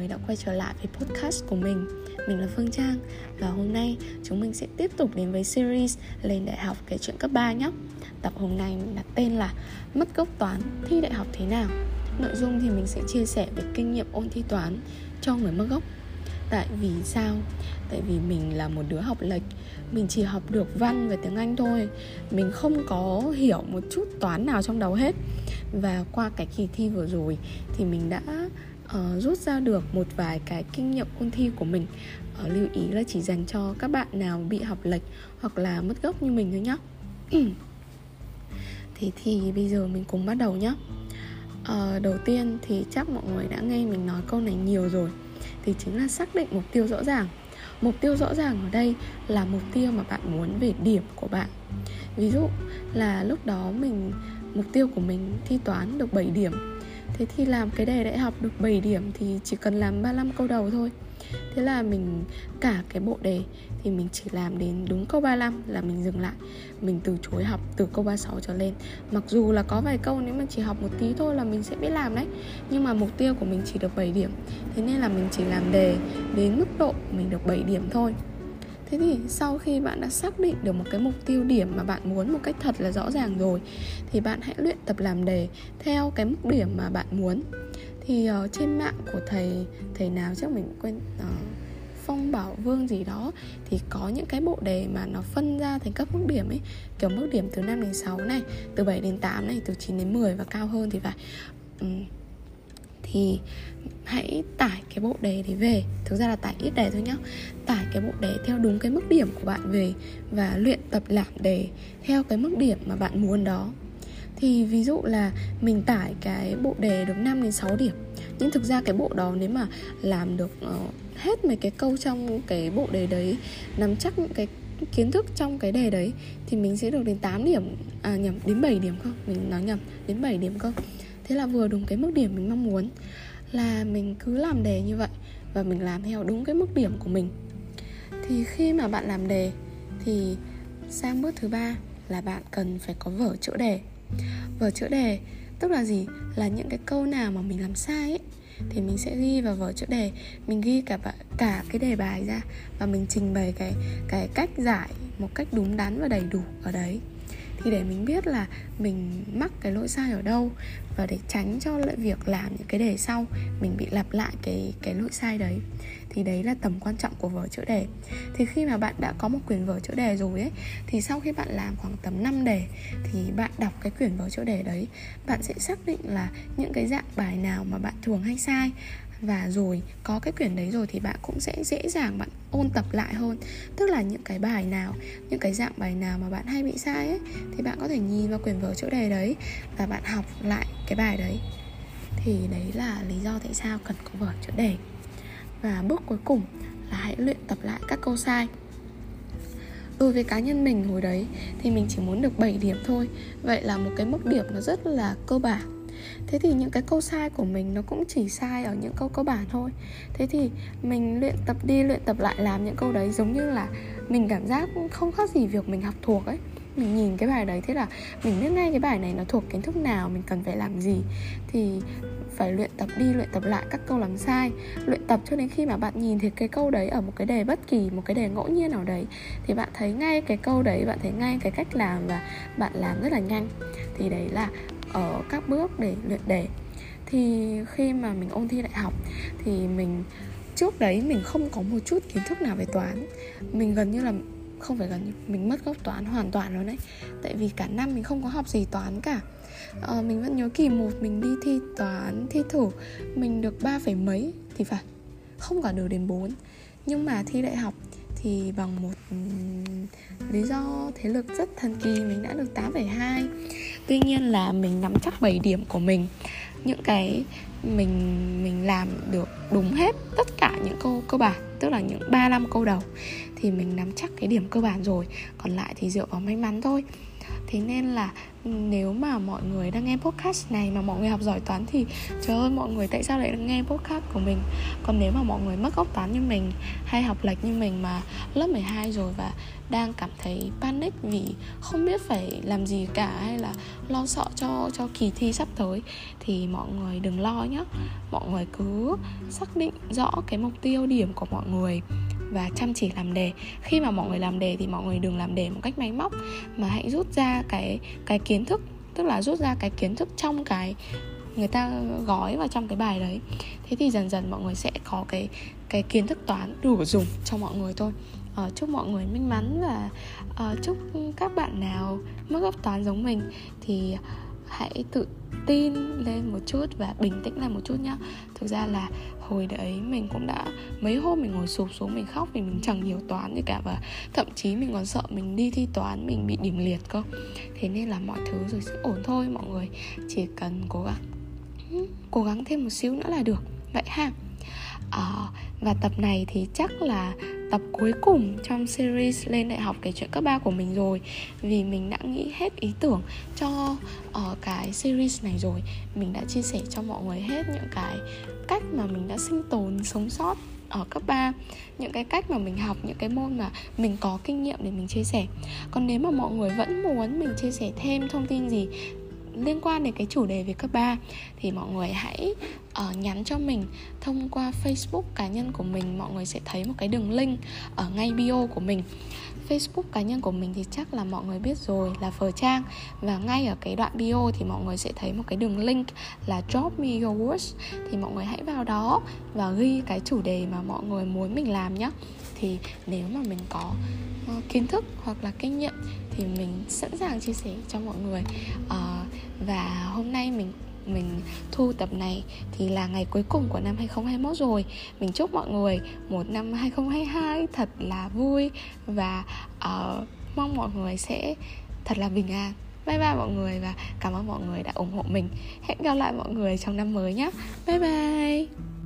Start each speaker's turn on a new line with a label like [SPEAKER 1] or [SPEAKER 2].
[SPEAKER 1] người đã quay trở lại với podcast của mình. Mình là Phương Trang Và hôm nay chúng mình sẽ tiếp tục đến với series Lên đại học kể chuyện cấp 3 nhé. Tập hôm nay mình đặt tên là Mất gốc toán, thi đại học thế nào? Nội dung thì mình sẽ chia sẻ về kinh nghiệm ôn thi toán cho người mất gốc. Tại vì sao? Tại vì mình là một đứa học lệch. Mình chỉ học được văn và tiếng Anh thôi. Mình không có hiểu một chút toán nào trong đầu hết. Và qua cái kỳ thi vừa rồi Thì mình đã uh, rút ra được một vài cái kinh nghiệm ôn thi của mình. Uh, Lưu ý là chỉ dành cho các bạn nào bị học lệch Hoặc là mất gốc như mình thôi nhá. Thế thì bây giờ mình cùng bắt đầu nhé uh, ờ, Đầu tiên thì chắc mọi người đã nghe mình nói câu này nhiều rồi. Thì chính là xác định mục tiêu rõ ràng. Mục tiêu rõ ràng ở đây là mục tiêu mà bạn muốn về điểm của bạn. Ví dụ là lúc đó mình mục tiêu của mình thi toán được 7 điểm thế thì làm cái đề đại học được 7 điểm thì chỉ cần làm 35 câu đầu thôi. Thế là mình, cả cái bộ đề thì mình chỉ làm đến đúng câu 35 là mình dừng lại. Mình từ chối học từ câu 36 trở lên. Mặc dù là có vài câu nếu mà chỉ học một tí thôi là mình sẽ biết làm đấy. Nhưng mà mục tiêu của mình chỉ được 7 điểm. Thế nên là mình chỉ làm đề đến mức độ mình được 7 điểm thôi. Thế thì sau khi bạn đã xác định được một cái mục tiêu điểm mà bạn muốn một cách thật là rõ ràng rồi Thì bạn hãy luyện tập làm đề theo cái mức điểm mà bạn muốn. Thì uh, trên mạng của thầy thầy nào chắc mình quên uh, phong bảo vương gì đó thì có những cái bộ đề mà nó phân ra thành các mức điểm ấy. Kiểu mức điểm từ 5 đến 6 này từ 7 đến 8 này từ 9 đến 10 và cao hơn thì phải. Um, thì hãy tải cái bộ đề đấy về. Thực ra là tải ít đề thôi nhá. Tải cái bộ đề theo đúng cái mức điểm của bạn về và luyện tập làm đề theo cái mức điểm mà bạn muốn đó. Thì ví dụ là mình tải cái bộ đề được 5 đến 6 điểm. Nhưng thực ra cái bộ đó nếu mà làm được ờ, hết mấy cái câu trong cái bộ đề đấy, nắm chắc những cái kiến thức trong cái đề đấy, thì mình sẽ được đến 8 điểm à nhầm, đến 7 điểm không mình nói nhầm, đến 7 điểm không thế là vừa đúng cái mức điểm mình mong muốn, là mình cứ làm đề như vậy và mình làm theo đúng cái mức điểm của mình. Thì khi mà bạn làm đề thì sang bước thứ ba là bạn cần phải có vở chữa đề. Vở chữa đề tức là gì? Là những cái câu nào mà mình làm sai ấy, thì mình sẽ ghi vào vở chữa đề. Mình ghi cả cả cái đề bài ra và mình trình bày cái cái cách giải một cách đúng đắn và đầy đủ ở đấy thì để mình biết là mình mắc cái lỗi sai ở đâu và để tránh cho lại việc làm những cái đề sau, mình bị lặp lại cái cái lỗi sai đấy. Thì đấy là tầm quan trọng của vở chữa đề. Thì khi mà bạn đã có một quyển vở chữa đề rồi ấy, thì sau khi bạn làm khoảng tầm 5 đề thì bạn đọc cái quyển vở chữa đề đấy, bạn sẽ xác định là những cái dạng bài nào mà bạn thường hay sai và rồi, có cái quyển đấy rồi thì bạn cũng sẽ dễ dàng bạn ôn tập lại hơn. Tức là những cái bài nào, những cái dạng bài nào mà bạn hay bị sai ấy, thì bạn có thể nhìn vào quyển vở chỗ đề đấy và bạn học lại cái bài đấy. Thì đấy là lý do tại sao cần có vở chỗ đề. Và bước cuối cùng là hãy luyện tập lại các câu sai. Đối với cá nhân mình hồi đấy thì mình chỉ muốn được 7 điểm thôi. Vậy là một cái mức điểm nó rất là cơ bản thế thì những cái câu sai của mình nó cũng chỉ sai ở những câu cơ bản thôi. Thế thì mình luyện tập đi, luyện tập lại làm những câu đấy giống như là mình cảm giác không khác gì việc mình học thuộc ấy. Mình nhìn cái bài đấy thế là mình biết ngay cái bài này nó thuộc kiến thức nào, mình cần phải làm gì. Thì phải luyện tập đi, luyện tập lại các câu làm sai. Luyện tập cho đến khi mà bạn nhìn thấy cái câu đấy ở một cái đề bất kỳ, một cái đề ngẫu nhiên nào đấy, thì bạn thấy ngay cái câu đấy, bạn thấy ngay cái cách làm và bạn làm rất là nhanh. Thì đấy là ở các bước để luyện đề. Thì khi mà mình ôn thi đại học thì mình trước đấy mình không có một chút kiến thức nào về toán. Mình gần như là không phải gần như mình mất gốc toán hoàn toàn rồi đấy. Tại vì cả năm mình không có học gì toán cả. Ờ, mình vẫn nhớ kỳ một mình đi thi toán thi thử mình được ba phẩy mấy thì phải không cả được đến 4 nhưng mà thi đại học thì bằng một ừ, lý do thế lực rất thần kỳ mình đã được 8,2 Tuy nhiên là mình nắm chắc 7 điểm của mình. Những cái mình mình làm được đúng hết tất cả những câu cơ bản Tức là những 35 câu đầu Thì mình nắm chắc cái điểm cơ bản rồi. Còn lại thì dựa vào may mắn thôi thế nên là nếu mà mọi người đang nghe podcast này mà mọi người học giỏi toán thì trời ơi mọi người tại sao lại nghe podcast của mình? Còn nếu mà mọi người mất gốc toán như mình hay học lệch như mình mà lớp 12 rồi và đang cảm thấy panic vì không biết phải làm gì cả hay là lo sợ cho cho kỳ thi sắp tới thì mọi người đừng lo nhé mọi người cứ xác định rõ cái mục tiêu điểm của mọi người và chăm chỉ làm đề. Khi mà mọi người làm đề thì mọi người đừng làm đề một cách máy móc mà hãy rút ra cái cái kiến thức tức là rút ra cái kiến thức trong cái người ta gói vào trong cái bài đấy. Thế thì dần dần mọi người sẽ có cái cái kiến thức toán đủ dùng cho mọi người thôi. Uh, chúc mọi người may mắn và uh, chúc các bạn nào mất gốc toán giống mình. Thì hãy tự tin lên một chút và bình tĩnh lại một chút nhá. Thực ra là hồi đấy mình cũng đã mấy hôm mình ngồi sụp xuống mình khóc vì mình chẳng hiểu toán gì cả và thậm chí mình còn sợ mình đi thi toán mình bị điểm liệt cơ. Thế nên là mọi thứ rồi sẽ ổn thôi mọi người. Chỉ cần cố gắng ừ, cố gắng thêm một xíu nữa là được. Vậy ha. À, và tập này thì chắc là tập cuối cùng trong series lên đại học kể chuyện cấp 3 của mình rồi. Vì mình đã nghĩ hết ý tưởng cho uh, cái series này rồi. Mình đã chia sẻ cho mọi người hết những cái cách mà mình đã sinh tồn sống sót ở cấp 3 những cái cách mà mình học những cái môn mà mình có kinh nghiệm để mình chia sẻ. Còn nếu mà mọi người vẫn muốn mình chia sẻ thêm thông tin gì liên quan đến cái chủ đề về cấp 3 thì mọi người hãy uh, nhắn cho mình thông qua Facebook cá nhân của mình. Mọi người sẽ thấy một cái đường link ở ngay bio của mình. Facebook cá nhân của mình thì chắc là mọi người biết rồi là phở Trang. Và ngay ở cái đoạn bio thì mọi người sẽ thấy một cái đường link là Drop me your words. Thì mọi người hãy vào đó và ghi cái chủ đề mà mọi người muốn mình làm nhé Thì nếu mà mình có uh, kiến thức hoặc là kinh nghiệm thì mình sẵn sàng chia sẻ cho mọi người. Uh, và hôm nay mình mình thu tập này thì là ngày cuối cùng của năm 2021 rồi. Mình chúc mọi người một năm 2022 thật là vui Và uh, mong mọi người sẽ thật là bình an. Bye bye mọi người và cảm ơn mọi người đã ủng hộ mình. Hẹn gặp lại mọi người trong năm mới nhé. Bye bye.